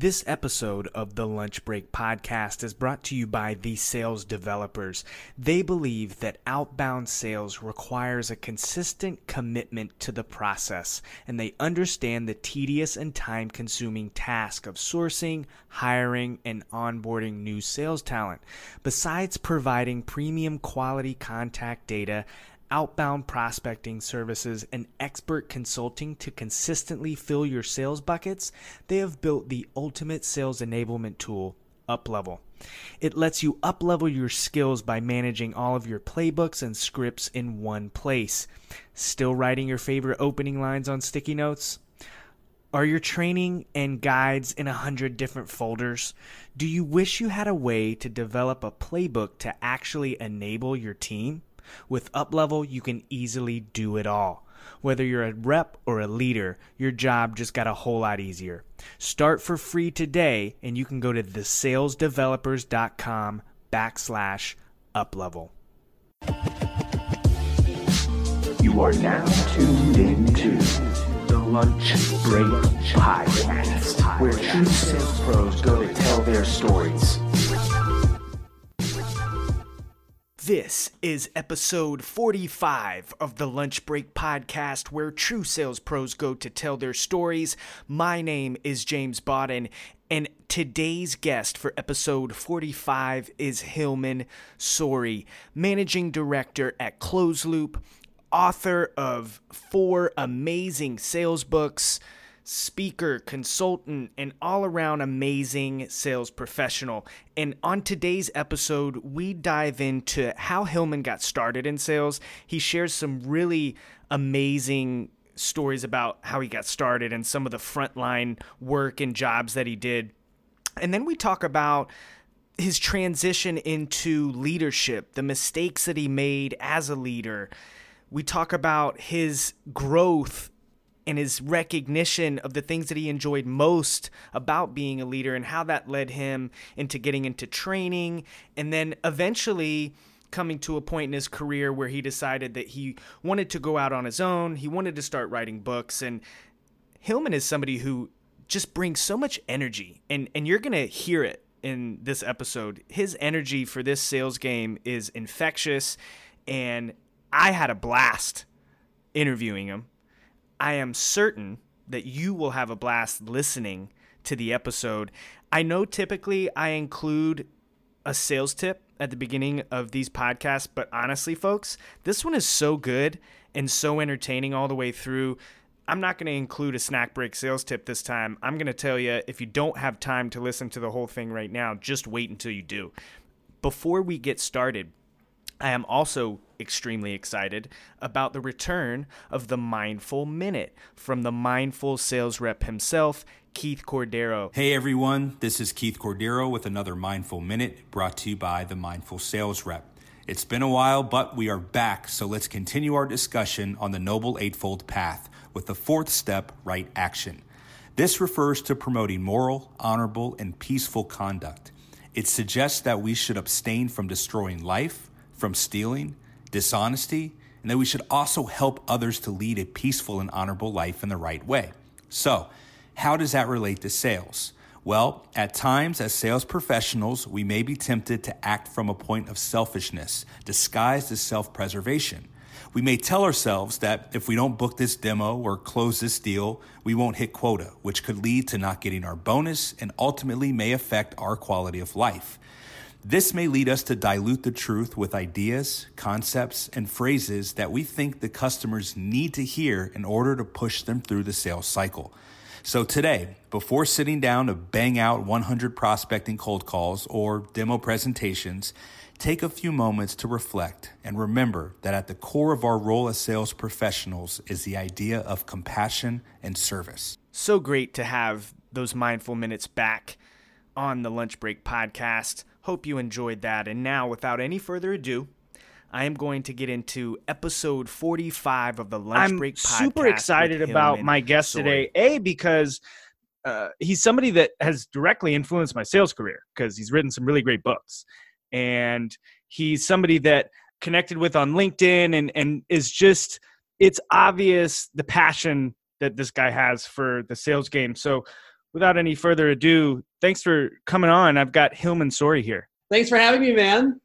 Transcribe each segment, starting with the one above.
This episode of the Lunch Break podcast is brought to you by the sales developers. They believe that outbound sales requires a consistent commitment to the process, and they understand the tedious and time consuming task of sourcing, hiring, and onboarding new sales talent. Besides providing premium quality contact data, outbound prospecting services, and expert consulting to consistently fill your sales buckets, they have built the ultimate sales enablement tool, UpLevel. It lets you uplevel your skills by managing all of your playbooks and scripts in one place. Still writing your favorite opening lines on sticky notes? Are your training and guides in a hundred different folders? Do you wish you had a way to develop a playbook to actually enable your team? With UpLevel, you can easily do it all. Whether you're a rep or a leader, your job just got a whole lot easier. Start for free today, and you can go to thesalesdevelopers.com backslash uplevel. You are now tuned into the Lunch Break Podcast, where true sales pros go to tell their stories. This is episode 45 of the Lunch Break Podcast, where true sales pros go to tell their stories. My name is James Bodden, and today's guest for episode 45 is Hilmon Sorey, managing director at ClozeLoop, author of four amazing sales books speaker, consultant, and all around amazing sales professional. And on today's episode, we dive into how Hilmon got started in sales. He shares some really amazing stories about how he got started and some of the frontline work and jobs that he did. And then we talk about his transition into leadership, the mistakes that he made as a leader. We talk about his growth and his recognition of the things that he enjoyed most about being a leader and how that led him into getting into training and then eventually coming to a point in his career where he decided that he wanted to go out on his own, he wanted to start writing books and Hilmon is somebody who just brings so much energy and and you're going to hear it in this episode. His energy for this sales game is infectious and I had a blast interviewing him. I am certain that you will have a blast listening to the episode. I know typically I include a sales tip at the beginning of these podcasts, but honestly, folks, this one is so good and so entertaining all the way through. I'm not going to include a snack break sales tip this time. I'm going to tell you if you don't have time to listen to the whole thing right now, just wait until you do. Before we get started, I am also extremely excited about the return of the Mindful Minute from the Mindful sales rep himself, Keith Cordero. Hey everyone, this is Keith Cordero with another Mindful Minute brought to you by the Mindful Sales Rep. It's been a while, but we are back, so let's continue our discussion on the Noble Eightfold Path with the fourth step, right action. This refers to promoting moral, honorable, and peaceful conduct. It suggests that we should abstain from destroying life from stealing, dishonesty, and that we should also help others to lead a peaceful and honorable life in the right way. So, how does that relate to sales? Well, at times as sales professionals, we may be tempted to act from a point of selfishness, disguised as self preservation. We may tell ourselves that if we don't book this demo or close this deal, we won't hit quota, which could lead to not getting our bonus and ultimately may affect our quality of life. This may lead us to dilute the truth with ideas, concepts, and phrases that we think the customers need to hear in order to push them through the sales cycle. So today, before sitting down to bang out 100 prospecting cold calls or demo presentations, take a few moments to reflect and remember that at the core of our role as sales professionals is the idea of compassion and service. So great to have those mindful minutes back on the Lunch Break podcast. Hope you enjoyed that. And now, without any further ado, I am going to get into episode 45 of the Lunch Break. I'm Break podcast. super excited about my guest today. A because uh, he's somebody that has directly influenced my sales career because he's written some really great books, and he's somebody that connected with on LinkedIn and and is just it's obvious the passion that this guy has for the sales game. So without any further ado, thanks for coming on. I've got Hilmon Sorey here. Thanks for having me, man.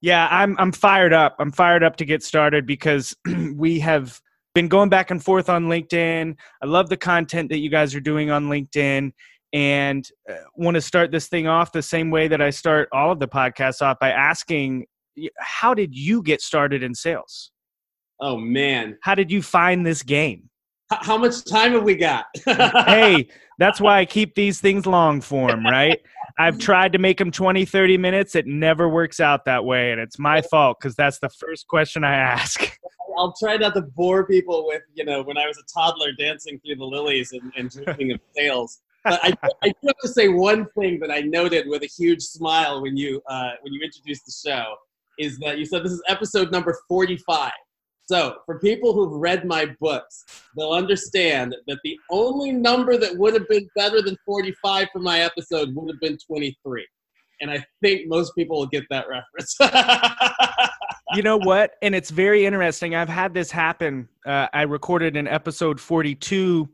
Yeah, I'm I'm fired up. I'm fired up to get started because we have been going back and forth on LinkedIn. I love the content that you guys are doing on LinkedIn and uh, want to start this thing off the same way that I start all of the podcasts off by asking how did you get started in sales? Oh man. How did you find this game? How much time have we got? hey, that's why I keep these things long form, right? I've tried to make them 20, 30 minutes. It never works out that way. And it's my fault because that's the first question I ask. I'll try not to bore people with, you know, when I was a toddler dancing through the lilies and, and dreaming of sales. But I, I do have to say one thing that I noted with a huge smile when you uh, when you introduced the show is that you said this is episode number 45. So, for people who've read my books, they'll understand that the only number that would have been better than 45 for my episode would have been 23. And I think most people will get that reference. you know what? And it's very interesting. I've had this happen. Uh, I recorded an episode 42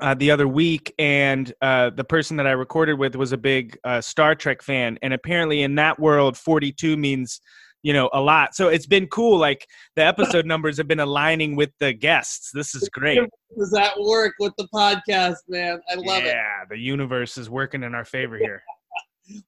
uh, the other week, and uh, the person that I recorded with was a big uh, Star Trek fan. And apparently, in that world, 42 means you know a lot. So it's been cool like the episode numbers have been aligning with the guests. This is great. Does that work with the podcast man? I love yeah, it. Yeah the universe is working in our favor here.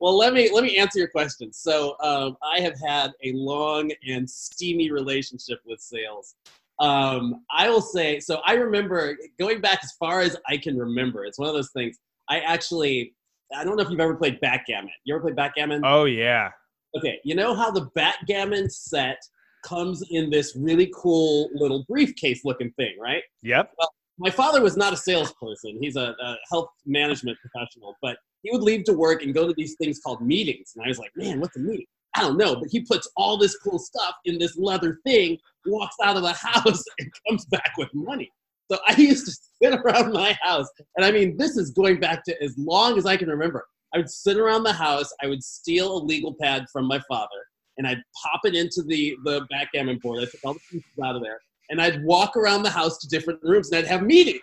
Well let me let me answer your question. So um, i have had a long and steamy relationship with sales. Um, i will say so i remember going back as far as i can remember. It's one of those things. I actually i don't know if you've ever played backgammon. You ever played backgammon? Oh yeah Okay, you know how the backgammon set comes in this really cool little briefcase looking thing, right? Yep. Well, my father was not a salesperson. He's a, a, health management professional, but he would leave to work and go to these things called meetings. And I was like, man, what's a meeting? I don't know, but he puts all this cool stuff in this leather thing, walks out of the house, and comes back with money. So I used to sit around my house, and I mean, this is going back to as long as I can remember. I would sit around the house. I would steal a legal pad from my father, and I'd pop it into the the backgammon board. I took all the pieces out of there, and I'd walk around the house to different rooms, and I'd have meetings.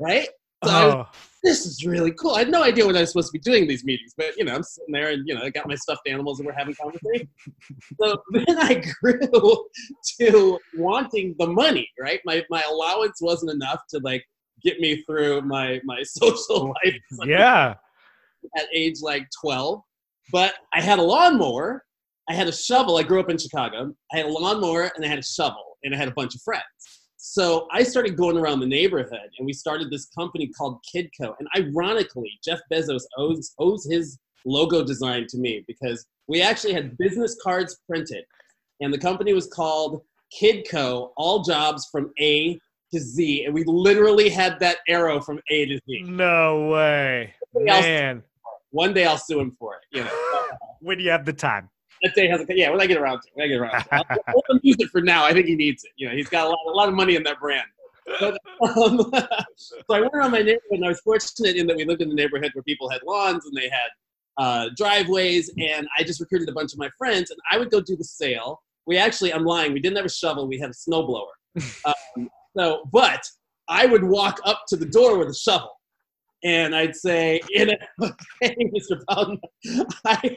Right? So oh. was, this is really cool. I had no idea what I was supposed to be doing in these meetings, but you know, I'm sitting there, and you know, I got my stuffed animals, and we're having conversations. so then I grew to wanting the money. Right? My my allowance wasn't enough to like get me through my my social life. yeah at age like 12. But I had a lawnmower, I had a shovel. I grew up in Chicago. I had a lawnmower and I had a shovel, and I had a bunch of friends. So I started going around the neighborhood, and we started this company called Kidco. And ironically, Jeff Bezos owes owes his logo design to me because we actually had business cards printed, and the company was called Kidco. All jobs from A to Z, and we literally had that arrow from A to Z. No way, man! One day I'll sue him for it. You know, when you have the time. That day hasn't. Yeah, when I get around to, it, when I get around, to it. I'll, I'll use it for now. I think he needs it. You know, he's got a lot, a lot of money in that brand. But, um, so I went around my neighborhood, and I was fortunate in that we lived in the neighborhood where people had lawns and they had uh, driveways, and I just recruited a bunch of my friends, and I would go do the sale. We actually, I'm lying, we didn't have a shovel, we had a snowblower. Um, so, but I would walk up to the door with a shovel and I'd say, in a, okay, Mr. Bowden, I,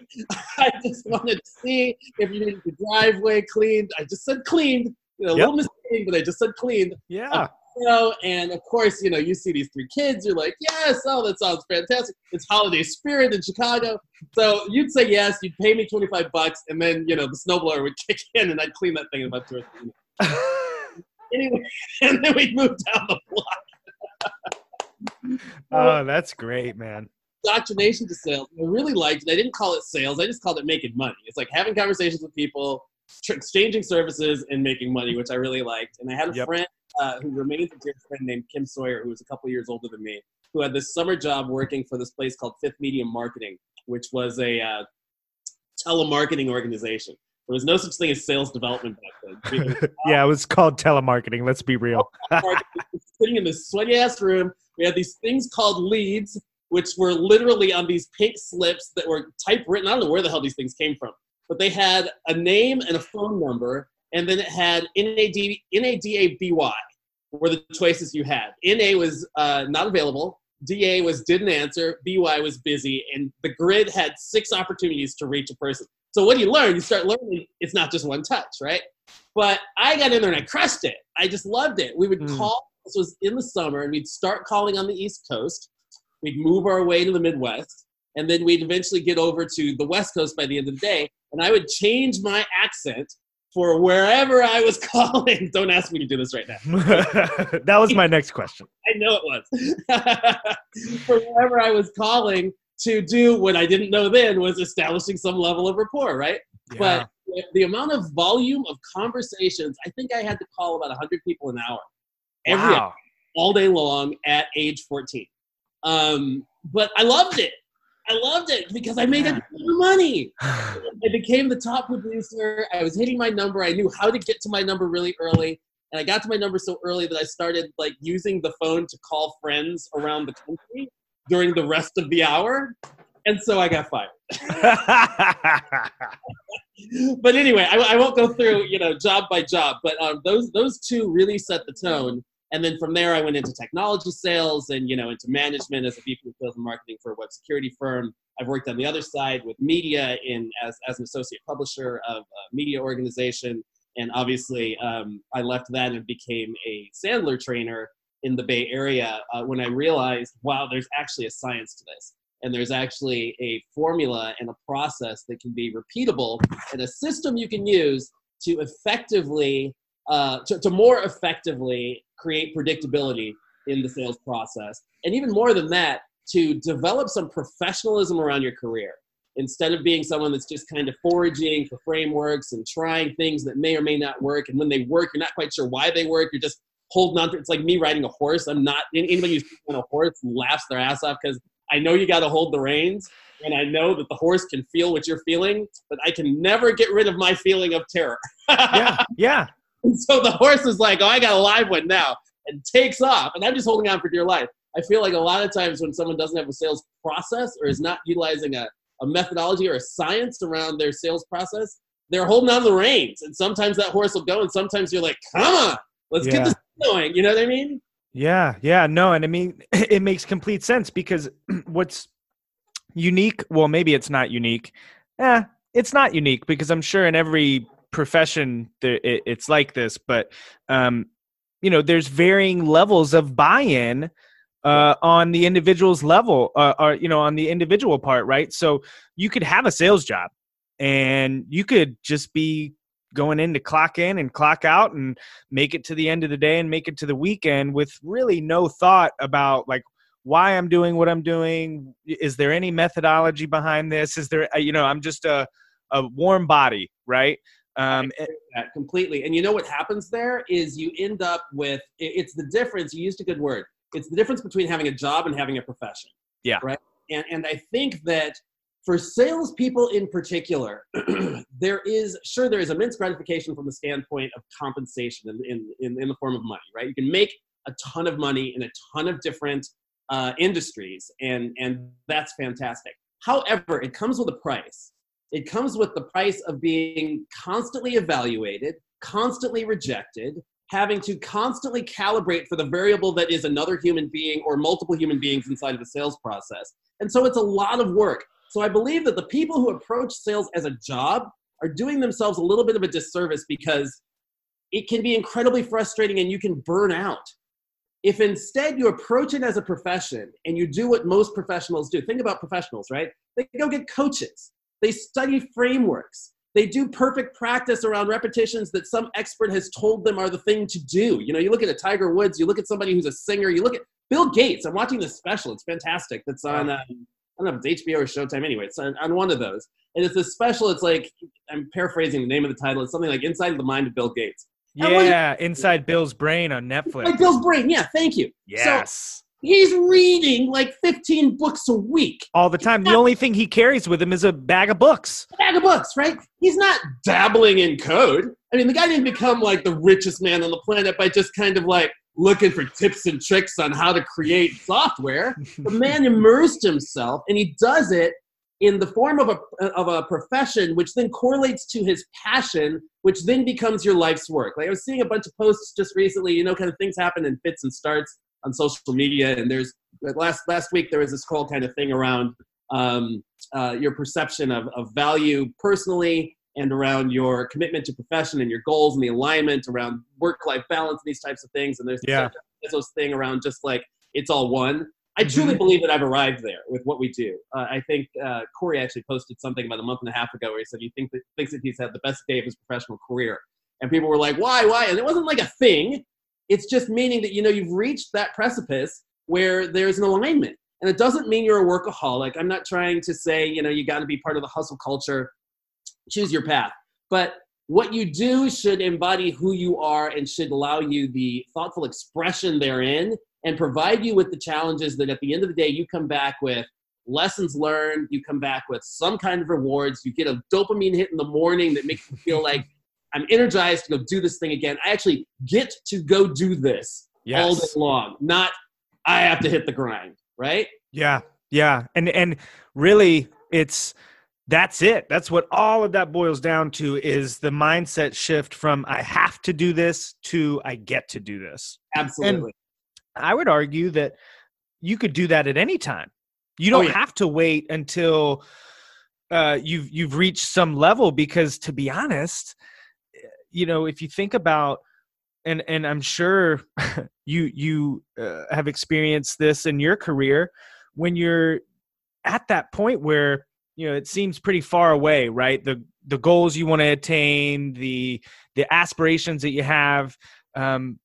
I just wanted to see if you needed the driveway cleaned. I just said cleaned, you know, a yep. little mistake, but I just said cleaned. Yeah. Uh, you know, and of course, you know, you see these three kids, you're like, yes, oh, that sounds fantastic. It's holiday spirit in Chicago. So you'd say yes, you'd pay me 25 bucks, and then, you know, the snowblower would kick in and I'd clean that thing in about two or three minutes. anyway, and then we'd move down the block oh, that's great, man. Indoctrination to sales. I really liked it. I didn't call it sales. I just called it making money. It's like having conversations with people, tr- exchanging services, and making money, which I really liked. And I had a yep. friend uh, who remains a dear friend named Kim Sawyer, who was a couple years older than me, who had this summer job working for this place called Fifth Medium Marketing, which was a uh, telemarketing organization. There was no such thing as sales development back then. yeah, it was called telemarketing. Let's be real. sitting in this sweaty ass room, we had these things called leads, which were literally on these pink slips that were typewritten. I don't know where the hell these things came from, but they had a name and a phone number, and then it had NAD, NADABY were the choices you had. NA was uh, not available, DA was didn't answer, BY was busy, and the grid had six opportunities to reach a person. So what do you learn? You start learning it's not just one touch, right? But I got in there and I crushed it. I just loved it. We would mm. call, this was in the summer, and we'd start calling on the East Coast. We'd move our way to the Midwest, and then we'd eventually get over to the West Coast by the end of the day. And I would change my accent for wherever I was calling. Don't ask me to do this right now. that was my next question. I know it was. for wherever I was calling to do what I didn't know then was establishing some level of rapport, right? Yeah. But the amount of volume of conversations, I think I had to call about 100 people an hour every wow. hour, all day long at age 14. Um, but I loved it. I loved it because I made yeah. a ton of money. I became the top producer. I was hitting my number. I knew how to get to my number really early. And I got to my number so early that I started like using the phone to call friends around the country during the rest of the hour. And so I got fired. but anyway, I, I, won't go through, you know, job by job, but um, those, those two really set the tone and then from there, I went into technology sales and you know into management as a VP of sales and marketing for a web security firm. I've worked on the other side with media in as, as an associate publisher of a media organization, and obviously um, I left that and became a Sandler trainer in the Bay Area uh, when I realized, wow, there's actually a science to this. And there's actually a formula and a process that can be repeatable and a system you can use to effectively uh, to, to more effectively create predictability in the sales process. And even more than that, to develop some professionalism around your career instead of being someone that's just kind of foraging for frameworks and trying things that may or may not work. And when they work, you're not quite sure why they work. You're just holding on to It's like me riding a horse. I'm not, anybody who's on a horse laughs their ass off because I know you got to hold the reins and I know that the horse can feel what you're feeling, but I can never get rid of my feeling of terror. yeah, yeah. And so the horse is like, oh, I got a live one now, and takes off. And I'm just holding on for dear life. I feel like a lot of times when someone doesn't have a sales process or is not utilizing a, a methodology or a science around their sales process, they're holding on the reins. And sometimes that horse will go, and sometimes you're like, come on, let's yeah. get this going. You know what I mean? Yeah, yeah, no, and I mean it makes complete sense because what's unique, well, maybe it's not unique. Yeah, it's not unique because I'm sure in every profession it's like this but um you know there's varying levels of buy-in uh, on the individual's level uh, or you know on the individual part right so you could have a sales job and you could just be going in to clock in and clock out and make it to the end of the day and make it to the weekend with really no thought about like why I'm doing what I'm doing. Is there any methodology behind this? Is there, uh, you know, I'm just a, a warm body, right? Um, that completely. And you know what happens there is you end up with it's the difference. You used a good word. It's the difference between having a job and having a profession. Yeah. Right. And and I think that for salespeople in particular, there is sure there is immense gratification from the standpoint of compensation in, in, in, in, the form of money, right? You can make a ton of money in a ton of different uh, industries, and and that's fantastic. However, it comes with a price. It comes with the price of being constantly evaluated, constantly rejected, having to constantly calibrate for the variable that is another human being or multiple human beings inside of the sales process. And so it's a lot of work. So I believe that the people who approach sales as a job are doing themselves a little bit of a disservice because it can be incredibly frustrating and you can burn out. If instead you approach it as a profession and you do what most professionals do, think about professionals, right? They go get coaches. They study frameworks. They do perfect practice around repetitions that some expert has told them are the thing to do. You know, you look at a Tiger Woods, you look at somebody who's a singer, you look at Bill Gates. I'm watching this special. It's fantastic. That's on, um, I don't know if it's HBO or Showtime. Anyway, it's on, on one of those. And it's a special. It's like, I'm paraphrasing the name of the title. It's something like Inside the Mind of Bill Gates. Yeah, like, Inside Bill's Brain on Netflix. Like Bill's Brain. Yeah, thank you. Yes. So, He's reading like 15 books a week. All the time. The only thing he carries with him is a bag of books. A bag of books, right? He's not dabbling in code. I mean, the guy didn't become like the richest man on the planet by just kind of like looking for tips and tricks on how to create software. the man immersed himself and he does it in the form of a, of a profession, which then correlates to his passion, which then becomes your life's work. Like I was seeing a bunch of posts just recently, you know, kind of things happen in fits and starts on social media, and there's last last week there was this whole kind of thing around um, uh, your perception of, of value personally and around your commitment to profession and your goals and the alignment around work-life balance and these types of things. And there's yeah. this thing around just like it's all one. I truly mm-hmm. believe that I've arrived there with what we do. Uh, I think uh, Cory actually posted something about a month and a half ago where he said he think that, thinks that he's had the best day of his professional career. And people were like, why, why? And it wasn't like a thing. It's just meaning that, you know, you've reached that precipice where there's an alignment. And it doesn't mean you're a workaholic. I'm not trying to say, you know, you got to be part of the hustle culture. Choose your path. But what you do should embody who you are and should allow you the thoughtful expression therein and provide you with the challenges that at the end of the day you come back with lessons learned you come back with some kind of rewards you get a dopamine hit in the morning that makes you feel like i'm energized to go do this thing again i actually get to go do this yes. all day long not i have to hit the grind right yeah yeah and and really it's that's it. That's what all of that boils down to is the mindset shift from i have to do this to i get to do this. Absolutely. And i would argue that you could do that at any time. You don't oh, yeah. have to wait until uh, you've you've reached some level because to be honest you know if you think about and and i'm sure you you uh, have experienced this in your career when you're at that point where you know it seems pretty far away right the the goals you want to attain the the aspirations that you have um,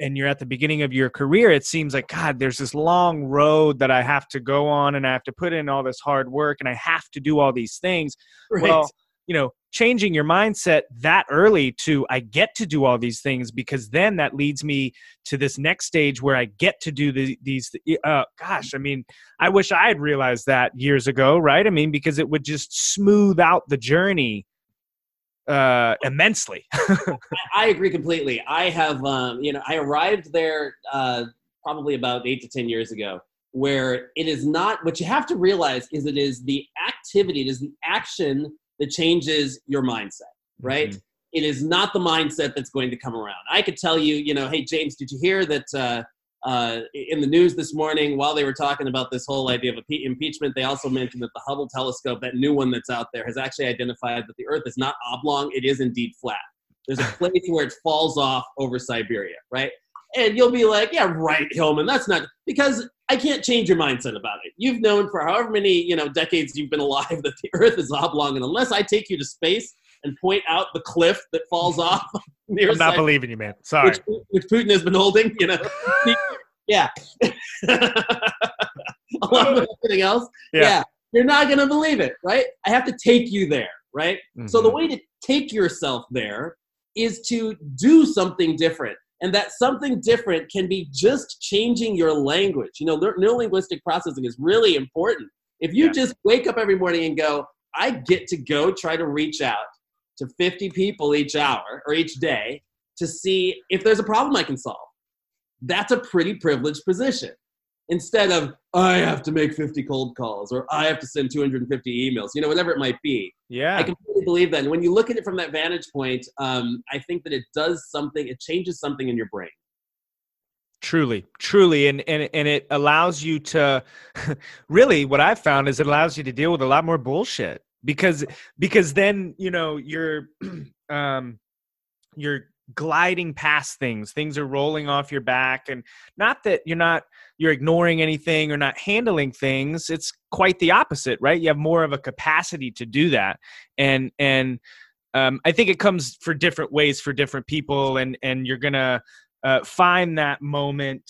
and you're at the beginning of your career it seems like god there's this long road that i have to go on and i have to put in all this hard work and i have to do all these things right. well you know changing your mindset that early to i get to do all these things because then that leads me to this next stage where i get to do the, these uh, gosh i mean i wish i had realized that years ago right? I mean because it would just smooth out the journey uh immensely. I, agree completely. I have um you know i arrived there uh probably about eight to ten years ago where it is not what you have to realize is it is the activity it is the action that changes your mindset, right? Mm-hmm. It is not the mindset that's going to come around. I could tell you, you know, hey, James, did you hear that uh, uh, in the news this morning while they were talking about this whole idea of impeachment, they also mentioned that the Hubble telescope, that new one that's out there, has actually identified that the Earth is not oblong, it is indeed flat. There's a place where it falls off over Siberia, right? And you'll be like, yeah, right, Hilmon, that's not because I can't change your mindset about it. You've known for however many you know decades you've been alive that the Earth is oblong, and unless I take you to space and point out the cliff that falls off, near I'm not believing you, man. Sorry, which, which Putin has been holding, you know, yeah, along with everything else, yeah. yeah, you're not gonna believe it, right? I have to take you there, right? Mm-hmm. So the mm-hmm. way to take yourself there is to do something different and that something different can be just changing your language. You know, neurolinguistic processing is really important. If you yeah. just wake up every morning and go, I get to go try to reach out to 50 people each hour or each day to see if there's a problem I can solve. That's a pretty privileged position instead of I have to make 50 cold calls or I have to send 250 emails, you know, whatever it might be. Yeah. I completely believe that. And when you look at it from that vantage point, um, I think that it does something, it changes something in your brain. Truly, truly. And, and, and it allows you to really what I've found is it allows you to deal with a lot more bullshit because, because then, you know, you're, um, you're gliding past things things are rolling off your back and not that you're not you're ignoring anything or not handling things it's quite the opposite right? You have more of a capacity to do that. And and um, i think it comes for different ways for different people and and you're gonna uh, find that moment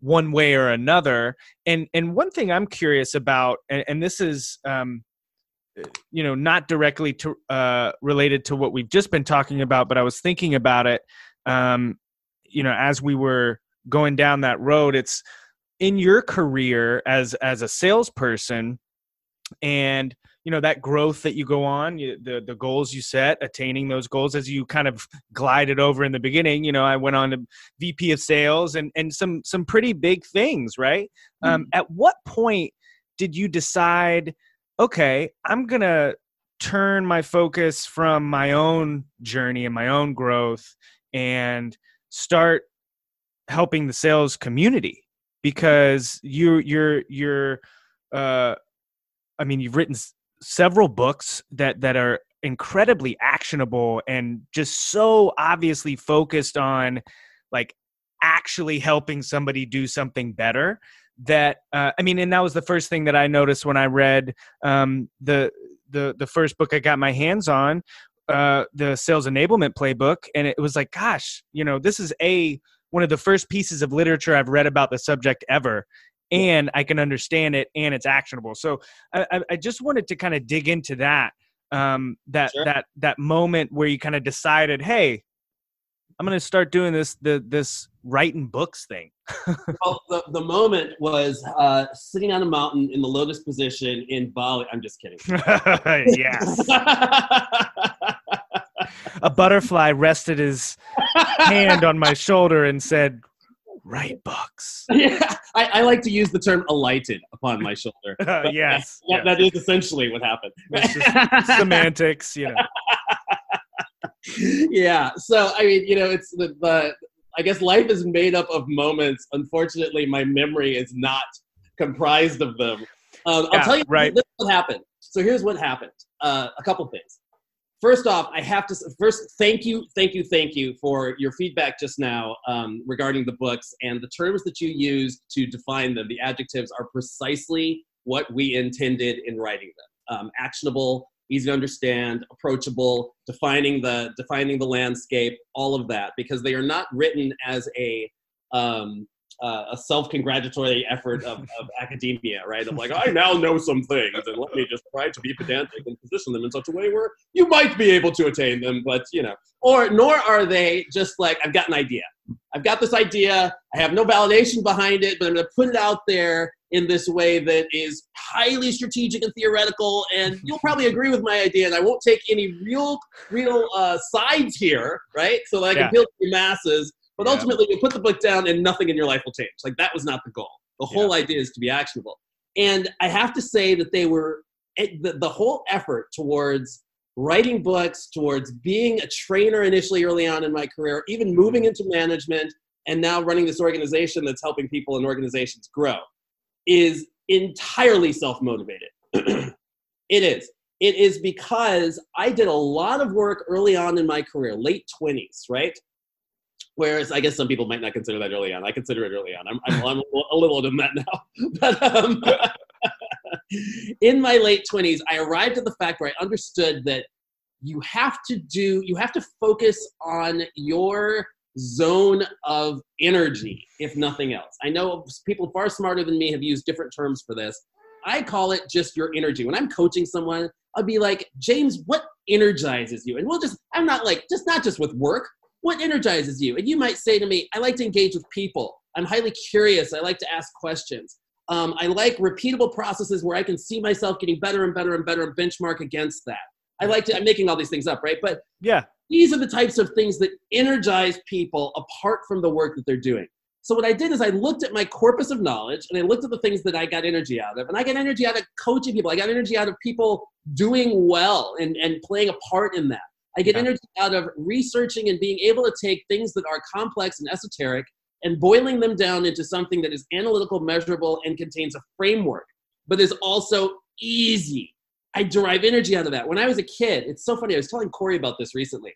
one way or another. And and one thing i'm curious about and, and this is um, you know not directly to uh, related to what we've just been talking about but i was thinking about it um, you know as we were going down that road it's in your career as as a salesperson and you know that growth that you go on you, the the goals you set attaining those goals as you kind of glided over in the beginning you know i went on to vp of sales and and some some pretty big things right um, mm-hmm. um, at what point did you decide okay, I'm going to turn my focus from my own journey and my own growth and start helping the sales community because you you're you're uh I mean you've written s- several books that that are incredibly actionable and just so obviously focused on like actually helping somebody do something better that uh, i mean and that was the first thing that i noticed when i read um, the the the first book i got my hands on uh, the sales enablement playbook. And it was like gosh you know this is a one of the first pieces of literature i've read about the subject ever and i can understand it and it's actionable so i, I- just wanted to kind of dig into that um, that Sure. that that moment where you kind of decided hey i'm going to start doing this the this writing books thing well, the, the moment was uh, sitting on a mountain in the lotus position in Bali. I'm just kidding. yes a butterfly rested his hand on my shoulder and said write books yeah, I, I like to use the term alighted upon my shoulder. But yes, that, that is essentially what happened. Semantics you know yeah. So I mean, you know, it's the, the I guess life is made up of moments. Unfortunately, my memory is not comprised of them. Um, I'll Yeah, tell you right. this is what happened. So here's what happened. Uh, a couple things. First off, I have to first thank you, thank you, thank you for your feedback just now um, regarding the books and the terms that you used to define them. The adjectives are precisely what we intended in writing them. Um, actionable, easy to understand, approachable, defining the defining the landscape, all of that, because they are not written as a um, uh, a self-congratulatory effort of, of academia, right? Of like, I now know some things, and let me just try to be pedantic and position them in such a way where you might be able to attain them, but you know, or nor are they just like, I've got an idea. I've got this idea. I have no validation behind it, but I'm going to put it out there in this way that is highly strategic and theoretical. And you'll probably agree with my idea, and I won't take any real, real uh, sides here, right? So that I can appeal to the masses. But Yeah. ultimately, you put the book down, and nothing in your life will change. Like that was not the goal. The whole idea is to be actionable. And I have to say that they were the, the whole effort towards writing books, towards being a trainer initially early on in my career, even moving into management, and now running this organization that's helping people and organizations grow, is entirely self motivated. it is. It is because I did a lot of work early on in my career, late 20s, right? Whereas I guess some people might not consider that early on. I consider it early on. I'm, I'm, I'm a little older than that now. But um, in my late 20s, I arrived at the fact where I understood that you have to do, you have to focus on your zone of energy, if nothing else. I know people far smarter than me have used different terms for this. I call it just your energy. When I'm coaching someone, I'll be like, James, what energizes you? And we'll just, I'm not like, just not just with work, what energizes you? And you might say to me, I like to engage with people. I'm highly curious. I like to ask questions. Um, I like repeatable processes where I can see myself getting better and better and better and benchmark against that. I like to, I'm making all these things up, right? But yeah these are the types of things that energize people apart from the work that they're doing. So what I did is I looked at my corpus of knowledge and I looked at the things that I got energy out of. And I got energy out of coaching people. I got energy out of people doing well and, and playing a part in that. I get Yeah. energy out of researching and being able to take things that are complex and esoteric and boiling them down into something that is analytical, measurable, and contains a framework, but is also easy. I derive energy out of that. When I was a kid, it's so funny. I was telling Cory about this recently.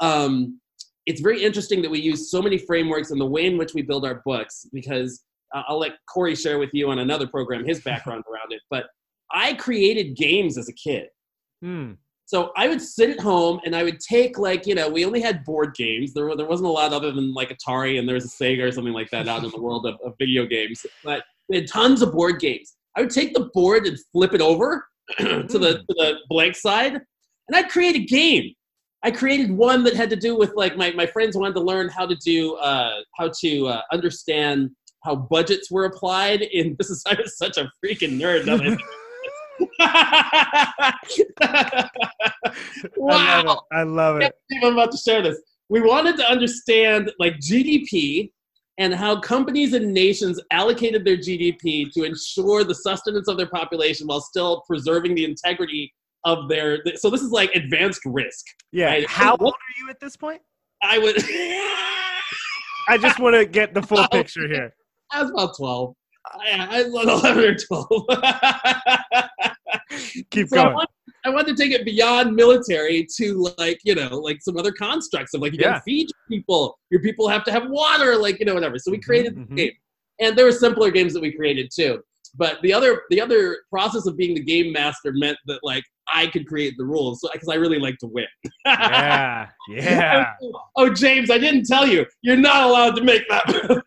Um, it's very interesting that we use so many frameworks and the way in which we build our books because uh, I'll let Cory share with you on another program his background around it. But I created games as a kid. Hmm. So I would sit at home and I would take like you know we only had board games. There there wasn't a lot other than like Atari and there was a Sega or something like that out in the world of, of video games. But we had tons of board games. I would take the board and flip it over to the to the blank side, and I'd create a game. I created one that had to do with like my, my friends wanted to learn how to do uh, how to uh, understand how budgets were applied. In this is I was such a freaking nerd. that I wow. love it. I love it. I'm about to share this. We wanted to understand like GDP and how companies and nations allocated their GDP to ensure the sustenance of their population while still preserving the integrity of their. So this is like advanced risk. Yeah. Right. How old are you at this point? I would. I just want to get the full picture here. I was about 12. I, I was 11 or 12. Keep so going. I, want, I wanted to take it beyond military to like, you know, like some other constructs of like, you Yeah. gotta feed your people. Your people have to have water, like, you know, whatever. So we Mhm, created mhm. the game. And there were simpler games that we created too. But the other the other process of being the game master meant that like I could create the rules because I really like to win. yeah, yeah. oh, James, I didn't tell you. You're not allowed to make that.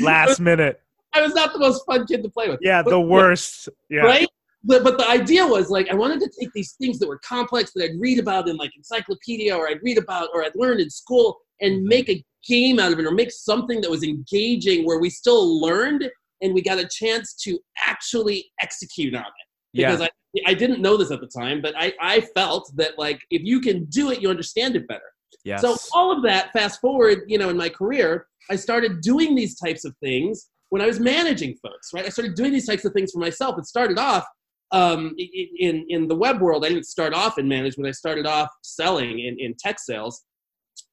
Last minute. I was not the most fun kid to play with. Yeah, But- the worst. Yeah. right? But, but the idea was like I wanted to take these things that were complex that I'd read about in like encyclopedia or I'd read about or I'd learned in school and Mm-hmm. make a game out of it or make something that was engaging where we still learned and we got a chance to actually execute on it. Because Yeah. I, I didn't know this at the time, but I, I felt that like if you can do it, you understand it better. Yes. So all of that, fast forward, you know, in my career, I started doing these types of things when I was managing folks, right? I started doing these types of things for myself. It started off um, in in the web world. I didn't start off in management. I started off selling in, in tech sales,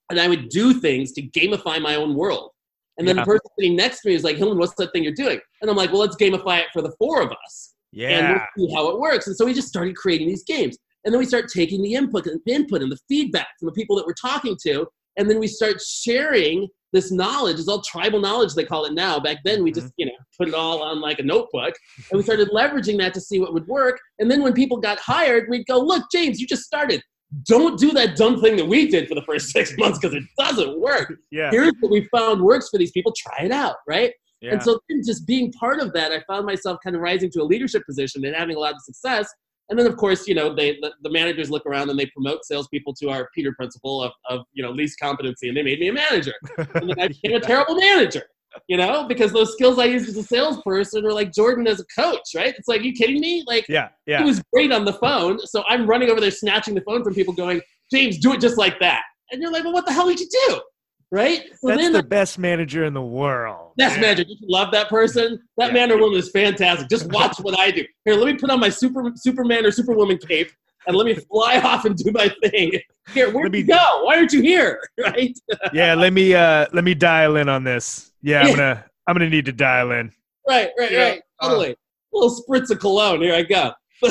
and I would do things to gamify my own world. And then Yeah. the person sitting next to me is like, "Hilmon, what's that thing you're doing?" And I'm like, "Well, let's gamify it for the four of us." Yeah. And we'll see how it works. And so we just started creating these games. And then we start taking the input and input and the feedback from the people that we're talking to. And then we start sharing this knowledge. It's all tribal knowledge, they call it now. Back then we just, mm-hmm. you know, put it all on like a notebook. And we started leveraging that to see what would work. And then when people got hired, we'd go, look, James, you just started. Don't do that dumb thing that we did for the first six months because it doesn't work. Yeah. Here's what we found works for these people. Try it out, right? yeah. And so then just being part of that, I found myself kind of rising to a leadership position and having a lot of success. And then, of course, you know, they the, the managers look around and they promote salespeople to our Peter principle of, of you know least competency, and they made me a manager. And then I became a terrible manager, you know, because those skills I used as a salesperson were like Jordan as a coach, right? It's like, you kidding me? Like, yeah. he Yeah. was great on the phone, so I'm running over there snatching the phone from people, going, James, do it just like that. And you're like, well, what the hell did you do? Right? So That's then the best manager in the world. Best Yeah. manager. You love that person. That Yeah. man or woman is fantastic. Just watch what I do. Here, let me put on my super Superman or Superwoman cape and let me fly off and do my thing. Here, where'd Let me- you go? Why aren't you here? Right? Yeah. Let me uh let me dial in on this. Yeah. I'm gonna I'm gonna need to dial in. Right, right, Yeah. right. Totally. A little spritz of cologne. Here I go.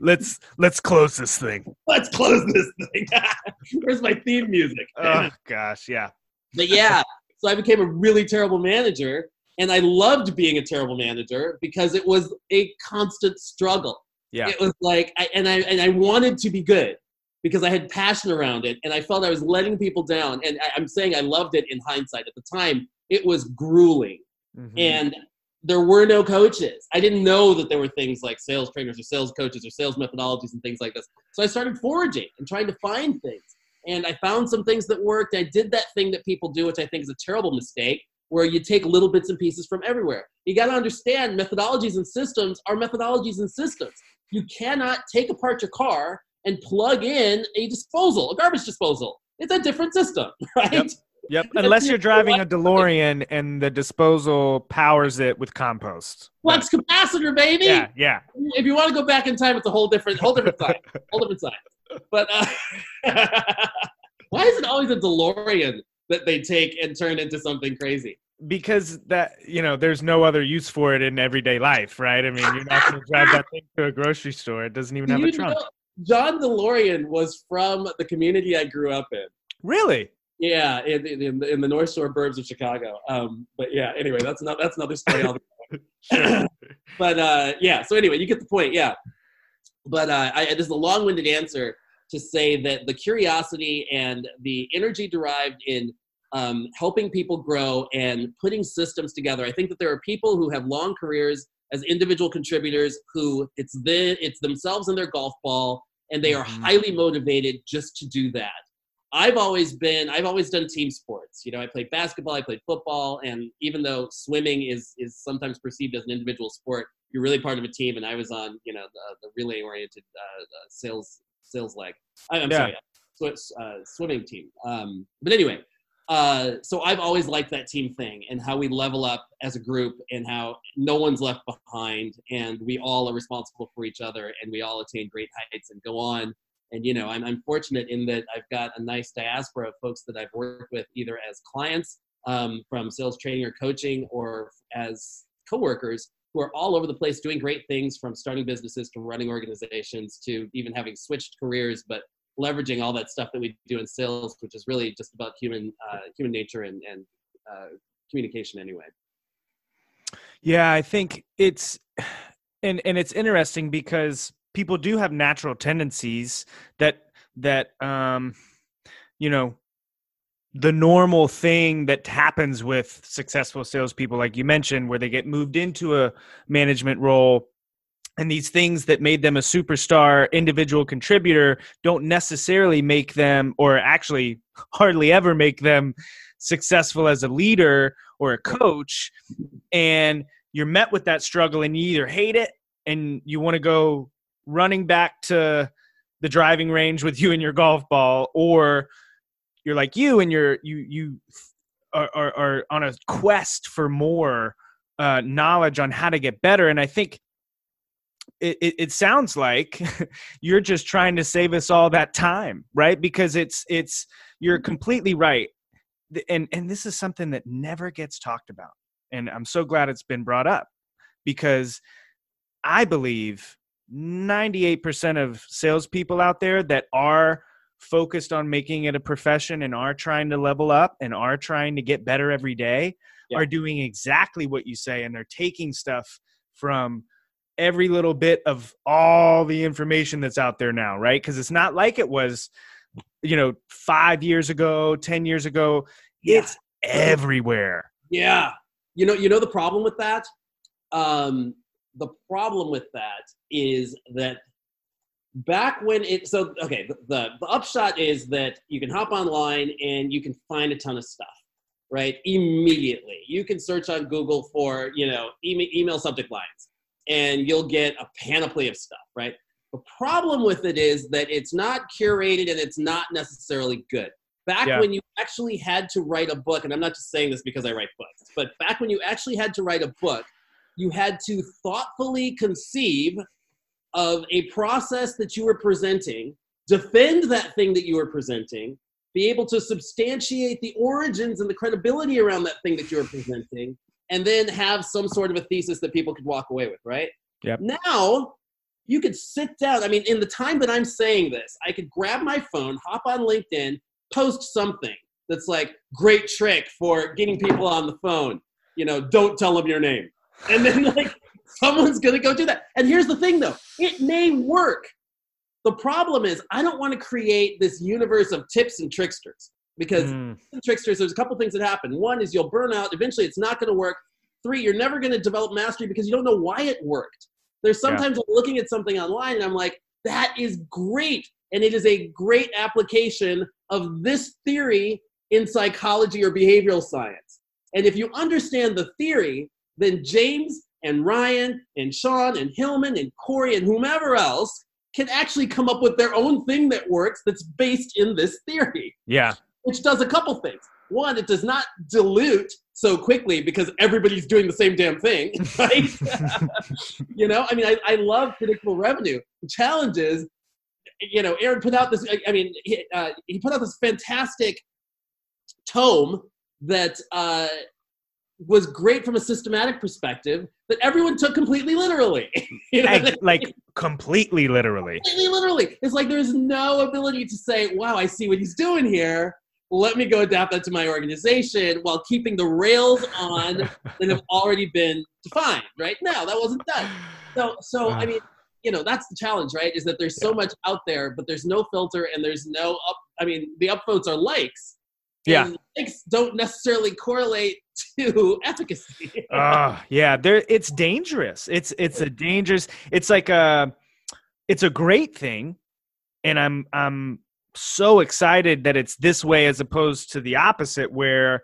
Let's let's close this thing. Let's close this thing. Where's my theme music? Oh gosh. Yeah. But yeah, so I became a really terrible manager, and I loved being a terrible manager because it was a constant struggle. Yeah. It was like, I, and I and I wanted to be good because I had passion around it, and I felt I was letting people down. And I, I'm saying I loved it in hindsight. At the time, it was grueling, Mhm. and there were no coaches. I didn't know that there were things like sales trainers or sales coaches or sales methodologies and things like this. So I started foraging and trying to find things. And I found some things that worked. I did that thing that people do, which I think is a terrible mistake, where you take little bits and pieces from everywhere. You got to understand methodologies and systems are methodologies and systems. You cannot take apart your car and plug in a disposal, a garbage disposal. It's a different system, right? Yep. Yep. Unless you're driving a DeLorean and the disposal powers it with compost. Flux capacitor, baby. Yeah. Yeah. if you want to go back in time, it's a whole different, whole different side, whole different side. But uh, why is it always a DeLorean that they take and turn into something crazy? because that you know there's no other use for it in everyday life right i mean you're not going to drive that thing to a grocery store it doesn't even have a trunk know John DeLorean was from the community I grew up in. really Yeah, in, in, in, the, North Shore burbs of Chicago. Um, but yeah, anyway, that's not that's another story. but uh, yeah, so anyway, you get the point. Yeah, but uh, I, this is a long-winded answer to say that the curiosity and the energy derived in um, helping people grow and putting systems together. I think that there are people who have long careers as individual contributors who it's the it's themselves and their golf ball, and they are Mhm. highly motivated just to do that. I've always been I've always done team sports. You know, I played basketball, I played football, and even though swimming is is sometimes perceived as an individual sport, you're really part of a team. And I was on you know the, the relay oriented uh, uh, sales sales leg. I, I'm Yeah. sorry, so it's uh, swimming team. Um, but anyway, uh, so I've always liked that team thing and how we level up as a group and how no one's left behind and we all are responsible for each other and we all attain great heights and go on and you know I'm, I'm fortunate in that I've got a nice diaspora of folks that I've worked with either as clients um, from sales training or coaching or as coworkers who are all over the place doing great things from starting businesses to running organizations to even having switched careers but leveraging all that stuff that we do in sales which is really just about human uh, human nature and, and uh, communication anyway. Yeah i think it's and and it's interesting because people do have natural tendencies that that um you know the normal thing that happens with successful salespeople, like you mentioned, where they get moved into a management role and these things that made them a superstar individual contributor don't necessarily make them or actually hardly ever make them successful as a leader or a coach and you're met with that struggle and you either hate it and you want to go running back to the driving range with you and your golf ball or you're like you and you're you you are, are, are on a quest for more uh, knowledge on how to get better. And i think it, it, it sounds like you're just trying to save us all that time right? Because it's it's you're completely right. And and this is something that never gets talked about. And i'm so glad it's been brought up because i believe 98% of salespeople out there that are focused on making it a profession and are trying to level up and are trying to get better every day yeah. are doing exactly what you say and they're taking stuff from every little bit of all the information that's out there now right? Because it's not like it was you know 5 years ago 10 years ago. Yeah. it's everywhere. Yeah. You know you know the problem with that? Um the problem with that is that back when it so okay the, the upshot is that you can hop online and you can find a ton of stuff right? Immediately. You can search on google for you know email, email subject lines and you'll get a panoply of stuff right? The problem with it is that it's not curated and it's not necessarily good. Back yeah. when you actually had to write a book and i'm not just saying this because i write books but back when you actually had to write a book you had to thoughtfully conceive of a process that you were presenting, defend that thing that you were presenting, be able to substantiate the origins and the credibility around that thing that you were presenting, and then have some sort of a thesis that people could walk away with, right? Yep. Now, you could sit down. I mean, in the time that I'm saying this, I could grab my phone, hop on LinkedIn, post something that's like, great trick for getting people on the phone. You know, don't tell them your name. And then, like, Someone's going to go do that. And here's the thing though it may work. The problem is, I don't want to create this universe of tips and tricksters because mm. tricksters, there's a couple things that happen. One is you'll burn out. Eventually, it's not going to work. Three, you're never going to develop mastery because you don't know why it worked. There's sometimes yeah. I'm looking at something online and I'm like, that is great. And it is a great application of this theory in psychology or behavioral science. And if you understand the theory, then James and Ryan and Sean and Hilmon and Cory and whomever else can actually come up with their own thing that works that's based in this theory. Yeah. Which does a couple things. One, it does not dilute so quickly because everybody's doing the same damn thing, right? you know, I mean, I, I love predictable revenue. The challenge is, you know, Aaron put out this, I mean, he, uh, he put out this fantastic tome that uh, was great from a systematic perspective that everyone took completely literally. you know like, completely literally. Completely literally. It's like there's no ability to say, wow, I see what he's doing here. Let me go adapt that to my organization while keeping the rails on that have already been defined, right? No, that wasn't done. So, so I mean, you know, that's the challenge, right? Is that there's so much out there, but there's no filter and there's no up. I mean, the upvotes are likes, yeah likes don't necessarily correlate to efficacy uh yeah there it's dangerous it's it's a dangerous it's like a it's a great thing and i'm i'm so excited that it's this way as opposed to the opposite where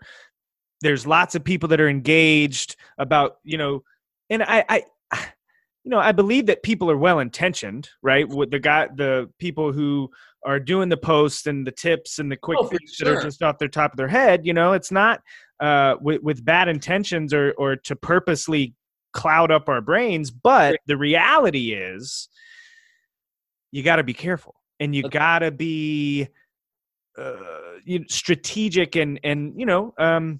there's lots of people that are engaged about you know and i i you know i believe that people are well intentioned right with the guy the people who are doing the posts and the tips and the quick oh, things sure. that are just off their top of their head. You know, it's not uh, with, with bad intentions or, or to purposely cloud up our brains. But the reality is, you got to be careful. and you gotta be uh, strategic and and you know um,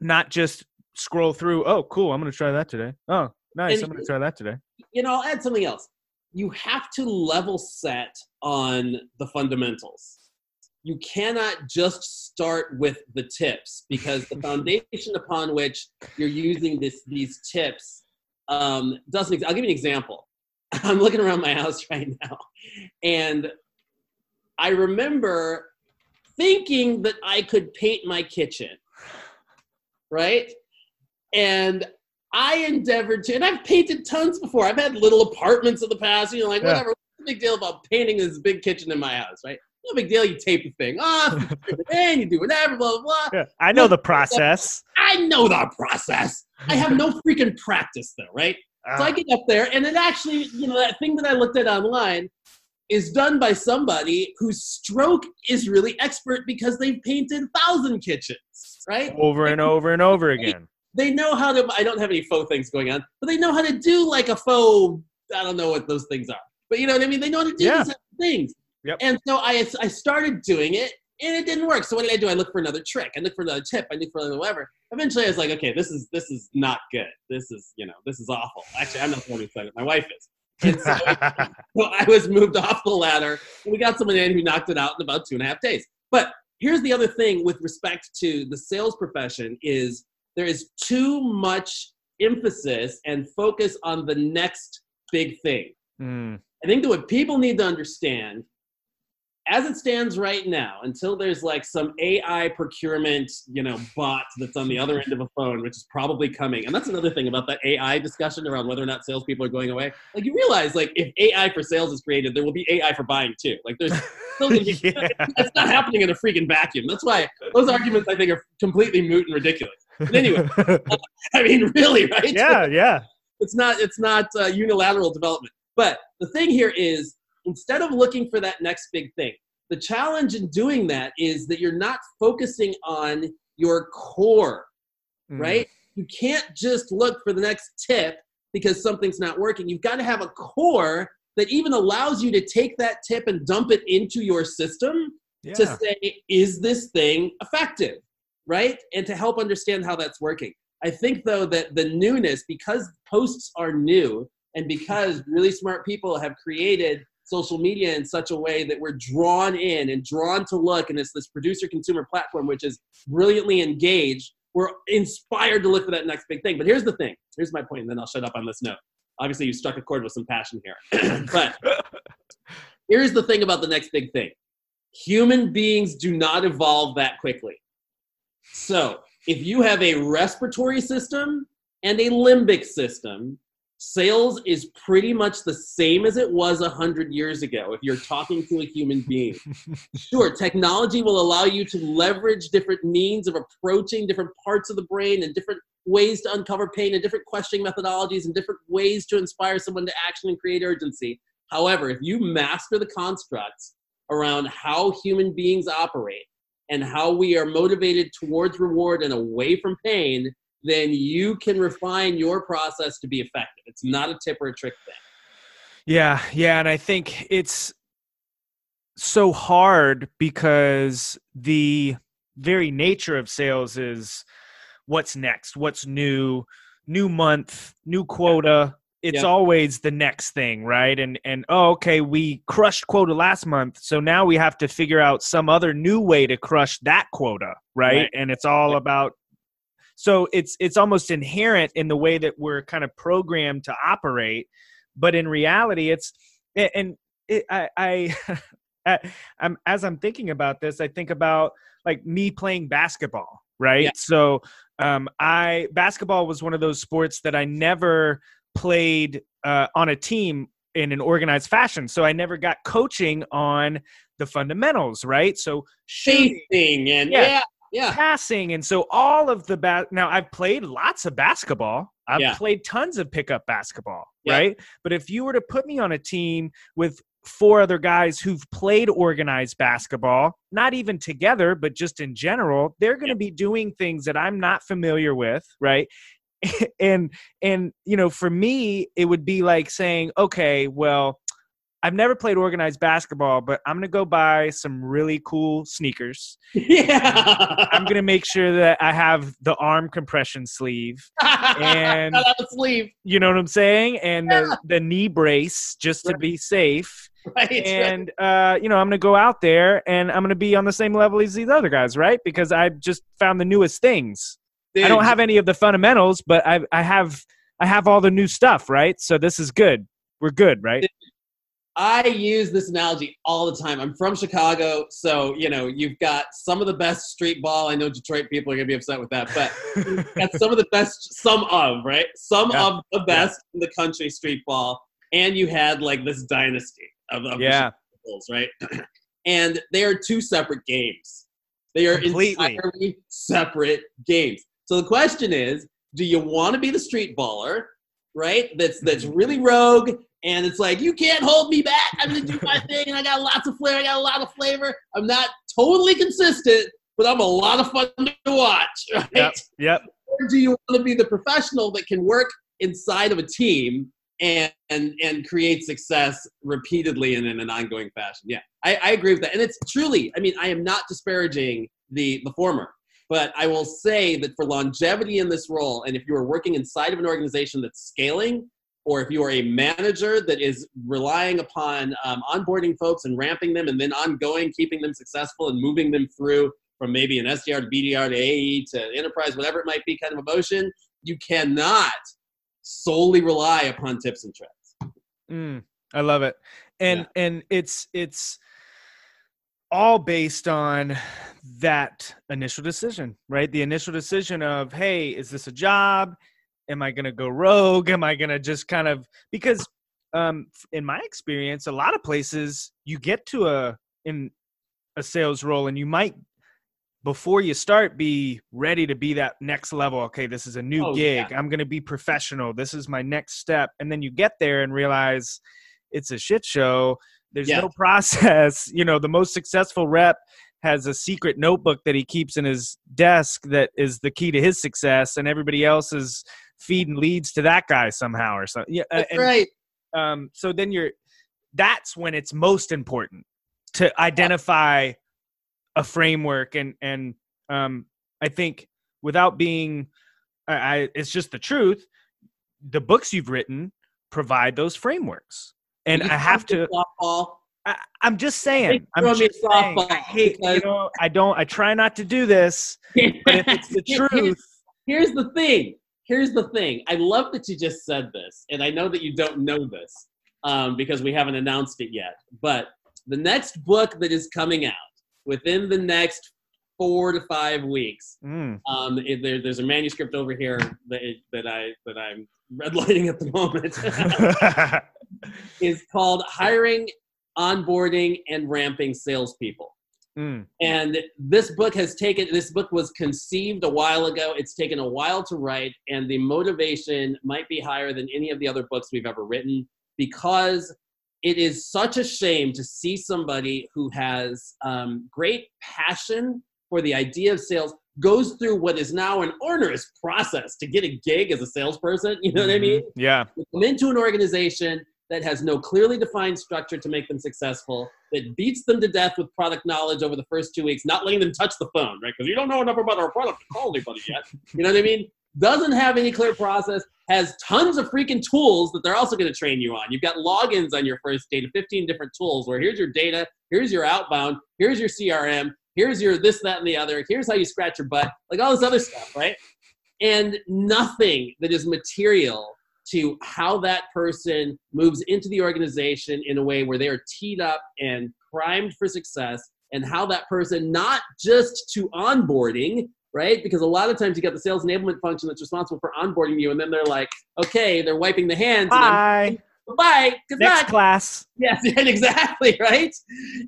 not just scroll through. Oh, cool! I'm gonna try that today. Oh, nice! And, I'm gonna try that today. You know, I'll add something else. You have to level set on the fundamentals. You cannot just start with the tips because the foundation upon which you're using this these tips um, doesn't. I'll give you an example. I'm looking around my house right now, and I remember thinking that I could paint my kitchen, right? And I endeavored to, and I've painted tons before. I've had little apartments in the past, you know, like yeah. whatever. What's the big deal about painting this big kitchen in my house, right? No big deal. You tape the thing off, and you do whatever, blah, blah, blah. Yeah, I know the process. I know the process. I have no freaking practice, though, right? So I ah. get up there, and it actually, you know, that thing that I looked at online is done by somebody whose stroke is really expert because they've painted thousand kitchens, right? Over and over and over again. They, they know how to. I don't have any faux things going on, but they know how to do like a faux. I don't know what those things are, but you know what I mean. They know how to do yeah. these things. Yep. And so I I started doing it, and it didn't work. So what did I do? I looked for another trick. I looked for another tip. I looked for another whatever. Eventually, I was like, okay, this is this is not good. This is you know this is awful. Actually, I'm not the one who said it. My wife is. And so, so I was moved off the ladder. We got someone in who knocked it out in about two and a half days. But here's the other thing with respect to the sales profession is there is too much emphasis and focus on the next big thing. Mm. I think that what people need to understand as it stands right now, until there's like some AI procurement, you know, bot that's on the other end of a phone, which is probably coming. And that's another thing about that AI discussion around whether or not salespeople are going away. Like you realize, like if AI for sales is created, there will be AI for buying too. Like there's, be, yeah. it's not happening in a freaking vacuum. That's why those arguments I think are completely moot and ridiculous. But anyway, I mean, really, right? Yeah, yeah. It's not. It's not uh, unilateral development. But the thing here is instead of looking for that next big thing, the challenge in doing that is that you're not focusing on your core, mm. right? You can't just look for the next tip because something's not working. You've got to have a core that even allows you to take that tip and dump it into your system yeah. to say, is this thing effective? Right? And to help understand how that's working. I think, though, that the newness, because posts are new and because really smart people have created social media in such a way that we're drawn in and drawn to look and it's this producer consumer platform which is brilliantly engaged. We're inspired to look for that next big thing. But here's the thing. Here's my point and then i'll shut up on this note. Obviously you struck a chord with some passion here. But here's the thing about the next big thing. Human beings do not evolve that quickly. So if you have a respiratory system and a limbic system sales is pretty much the same as it was 100 years ago if you're talking to a human being. Sure technology will allow you to leverage different means of approaching different parts of the brain and different ways to uncover pain and different questioning methodologies and different ways to inspire someone to action and create urgency. However if you master the constructs around how human beings operate and how we are motivated towards reward and away from pain then you can refine your process to be effective. It's not a tip or a trick thing. Yeah, yeah, and I think it's so hard because the very nature of sales is what's next, what's new, new month, new quota. It's yeah. always the next thing, right? And and oh, okay, we crushed quota last month, so now we have to figure out some other new way to crush that quota, right? right. And it's all yeah. about so it's it's almost inherent in the way that we're kind of programmed to operate but in reality it's and it, i i I'm, as i'm thinking about this i think about like me playing basketball right? Yeah. so um i basketball was one of those sports that i never played uh, on a team in an organized fashion. So i never got coaching on the fundamentals right? So shooting and yeah, yeah yeah. passing. And so all of the bat now I've played lots of basketball. I've yeah. played tons of pickup basketball, yeah. right? But if you were to put me on a team with four other guys who've played organized basketball, not even together, but just in general, they're going to yeah. be doing things that I'm not familiar with, right? and and you know, for me, it would be like saying, okay, well, I've never played organized basketball, but I'm gonna go buy some really cool sneakers. Yeah. I'm gonna make sure that I have the arm compression sleeve, and- the sleeve. you know what I'm saying, and the, the knee brace just to be safe. Right. And uh, you know, I'm gonna go out there and I'm gonna be on the same level as these other guys, right? Because I've just found the newest things. I don't have any of the fundamentals, but I I have I have all the new stuff, right? So this is good. We're good, right? I use this analogy all the time. I'm from Chicago, so you know you've got some of the best street ball. I know Detroit people are gonna be upset with that, but you've got some of the best, some of right, some Yeah. of the best in the country street ball, and you had like this dynasty of, of Yeah. Bulls, right? and they are two separate games. They are Completely. entirely separate games. So the question is, do you want to be the street baller, right? That's that's Mm-hmm. really rogue and it's like you can't hold me back. I'm gonna do my thing, and I got lots of flair. I got a lot of flavor. I'm not totally consistent, but I'm a lot of fun to watch. Right? Yep. Yep. Or do you want to be the professional that can work inside of a team and and and create success repeatedly and in an ongoing fashion? Yeah, I, I agree with that. And it's truly, I mean, I am not disparaging the the former. But I will say that for longevity in this role, and if you are working inside of an organization that's scaling, or if you are a manager that is relying upon um, onboarding folks and ramping them and then ongoing keeping them successful and moving them through from maybe an SDR to BDR to AE to enterprise, whatever it might be, kind of a motion, you cannot solely rely upon tips and tricks. Mm, I love it. And Yeah. and it's it's all based on that initial decision, right? The initial decision of, hey, is this a job? Am I going to go rogue? Am I going to just kind of because um in my experience, a lot of places you get to a in a sales role and you might before you start be ready to be that next level okay this is a new Oh, gig yeah. i'm going to be professional this is my next step and then you get there and realize it's a shit show there's Yeah. no process you know the most successful rep has a secret notebook that he keeps in his desk that is the key to his success and everybody else is feeding leads to that guy somehow or something yeah That's and, right. um, so then you're that's when it's most important to identify a framework and and um, I think without being I, I it's just the truth the books you've written provide those frameworks and You I have to softball. I, I'm just saying I'm just saying, I hate you know I don't I try not to do this but if it's the Here- here's- truth here's the thing. Here's the thing. I love that you just said this, and I know that you don't know this um, because we haven't announced it yet. But the next book that is coming out within the next four to five weeks, mm, um, it, there, there's a manuscript over here that, it, that I that I'm redlining at the moment. is called hiring, onboarding, and ramping salespeople. Mm, And this book has taken, this book was conceived a while ago. It's taken a while to write, and the motivation might be higher than any of the other books we've ever written because it is such a shame to see somebody who has um, great passion for the idea of sales goes through what is now an onerous process to get a gig as a salesperson. You know what I mhm, mean? yeah They come into an organization that has no clearly defined structure to make them successful, that beats them to death with product knowledge over the first two weeks, not letting them touch the phone, right? Because you don't know enough about our product to call anybody yet. You know what I mean? Doesn't have any clear process, has tons of freaking tools that they're also going to train you on. You've got logins on your first day to 15 different tools where here's your data, here's your outbound, here's your CRM, here's your this, that, and the other, here's how you scratch your butt, like all this other stuff, right? And nothing that is material to how that person moves into the organization in a way where they are teed up and primed for success, and how that person, not just to onboarding, right? Because a lot of times you got the sales enablement function that's responsible for onboarding you, and then they're like, okay, they're wiping the hands. and bye Bye. Good next luck. class Yes, exactly, right?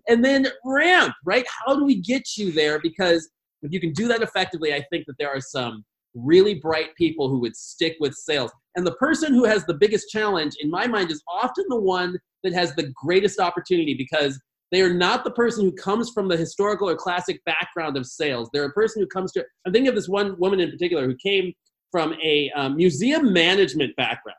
And then ramp, right? How do we get you there? Because if you can do that effectively, I think that there are some really bright people who would stick with sales. And the person who has the biggest challenge, in my mind, is often the one that has the greatest opportunity because they are not the person who comes from the historical or classic background of sales. They're a person who comes to, I'm thinking of this one woman in particular who came from a um, museum management background.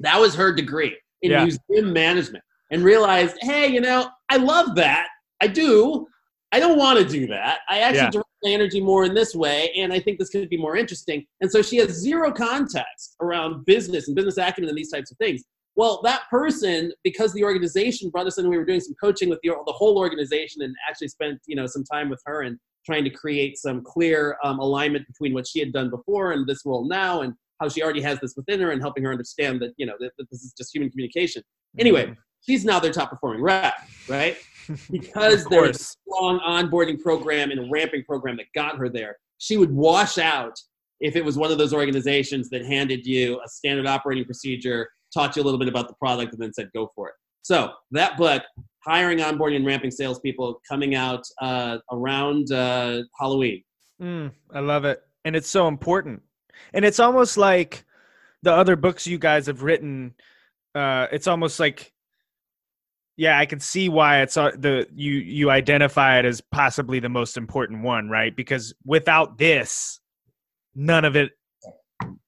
That was her degree in Yeah. museum management. and realized, hey, you know, I love that. I do. I don't want to do that. I actually Yeah. My energy more in this way, and I think this could be more interesting. And so she has zero context around business and business acumen and these types of things. Well, that person, because the organization brought us in, we were doing some coaching with the, the whole organization, and actually spent you know some time with her and trying to create some clear um, alignment between what she had done before and this role now, and how she already has this within her, and helping her understand that you know that, that this is just human communication. Anyway, she's now their top performing rep, right? Because there's a strong onboarding program and a ramping program that got her there. She would wash out if it was one of those organizations that handed you a standard operating procedure, taught you a little bit about the product, and then said, go for it. So that book, Hiring, Onboarding, and Ramping Salespeople, coming out uh, around uh, Halloween. Mm, I love it. And it's so important. And it's almost like the other books you guys have written. Uh, it's almost like, yeah, I can see why it's uh, the you you identify it as possibly the most important one, right? Because without this, none of it,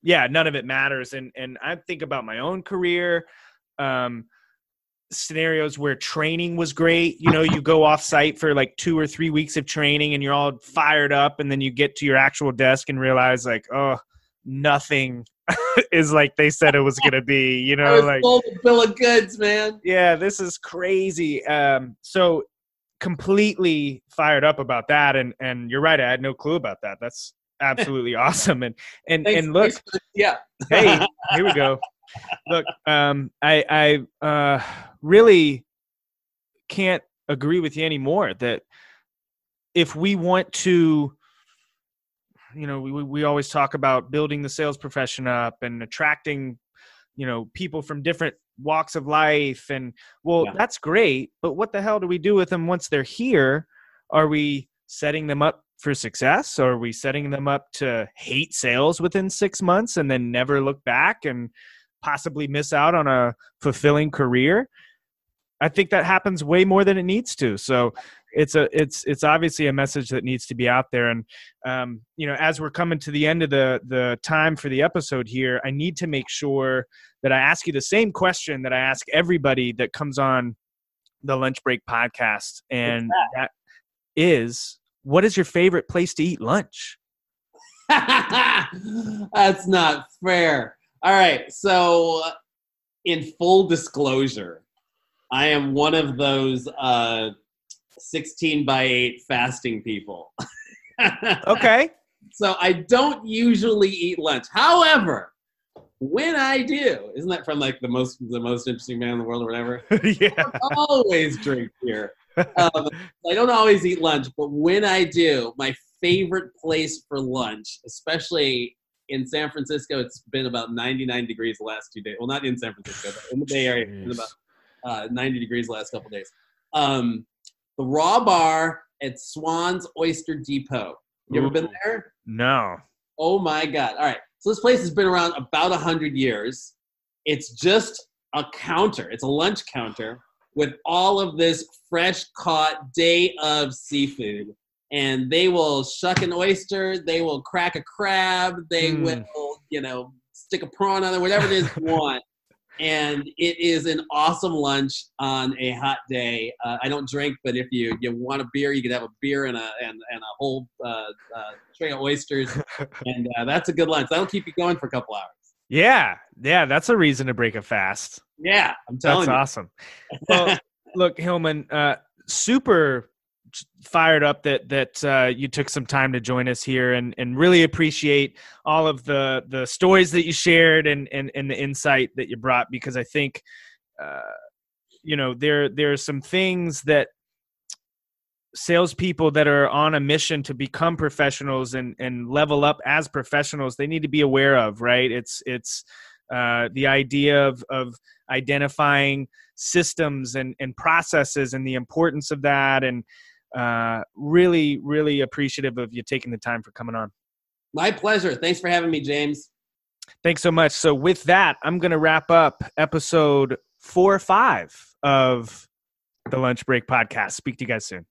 yeah, none of it matters. And and I think about my own career. Um, scenarios where training was great. You know, you go off site for like two or three weeks of training and you're all fired up, and then you get to your actual desk and realize, like, oh, nothing is like they said it was going to be, you know, like, bill of goods, man. yeah, this is crazy. Um, so completely fired up about that. And, and you're right. I had no clue about that. That's absolutely awesome. And, and, Thanks- and look, the- yeah. hey, here we go. Look, um, I I uh, really can't agree with you anymore. That if we want to, you know, we we always talk about building the sales profession up and attracting, you know, people from different walks of life, and well, Yeah. that's great. But what the hell do we do with them once they're here? Are we setting them up for success or are we setting them up to hate sales within six months and then never look back and possibly miss out on a fulfilling career i think that happens way more than it needs to so it's a it's it's obviously a message that needs to be out there and um, you know as we're coming to the end of the the time for the episode here i need to make sure that i ask you the same question that i ask everybody that comes on the lunch break podcast and that is what is your favorite place to eat lunch That's not fair. All right. So, in full disclosure, I am one of those uh, 16 by 8 fasting people. okay So, I don't usually eat lunch. However, when I do, isn't that from like the most the most interesting man in the world or whatever? yeah I always drink beer. Um, I don't always eat lunch, but when I do, my favorite place for lunch, especially in San Francisco, it's been about 99 degrees the last two days. Well, not in San Francisco, but in the Bay Area, it's been about uh, 90 degrees the last couple days. Um, the Raw Bar at Swan's Oyster Depot. You ever been there? no Oh my God. All right. So this place has been around about 100 years. It's just a counter, it's a lunch counter with all of this fresh caught day of seafood. And they will shuck an oyster, they will crack a crab, they Mm. will, you know, stick a prawn on it, whatever it is you want. And it is an awesome lunch on a hot day. Uh, I don't drink, but if you, you want a beer, you could have a beer and a and, and a whole uh, uh, tray of oysters, and uh, that's a good lunch. That'll keep you going for a couple hours. Yeah, yeah, that's a reason to break a fast. Yeah, I'm That's telling you. That's awesome. Well, look, Hilmon, uh, super fired up that that uh, you took some time to join us here, and and really appreciate all of the the stories that you shared and and and the insight that you brought because I think, uh, you know, there there are some things that salespeople that are on a mission to become professionals and and level up as professionals they need to be aware of right? It's it's uh, the idea of of identifying systems and and processes and the importance of that and uh, really really appreciative of you taking the time for coming on My pleasure. Thanks for having me, James. thanks so much so with that i'm going to wrap up episode four or five of the lunch break podcast speak to you guys soon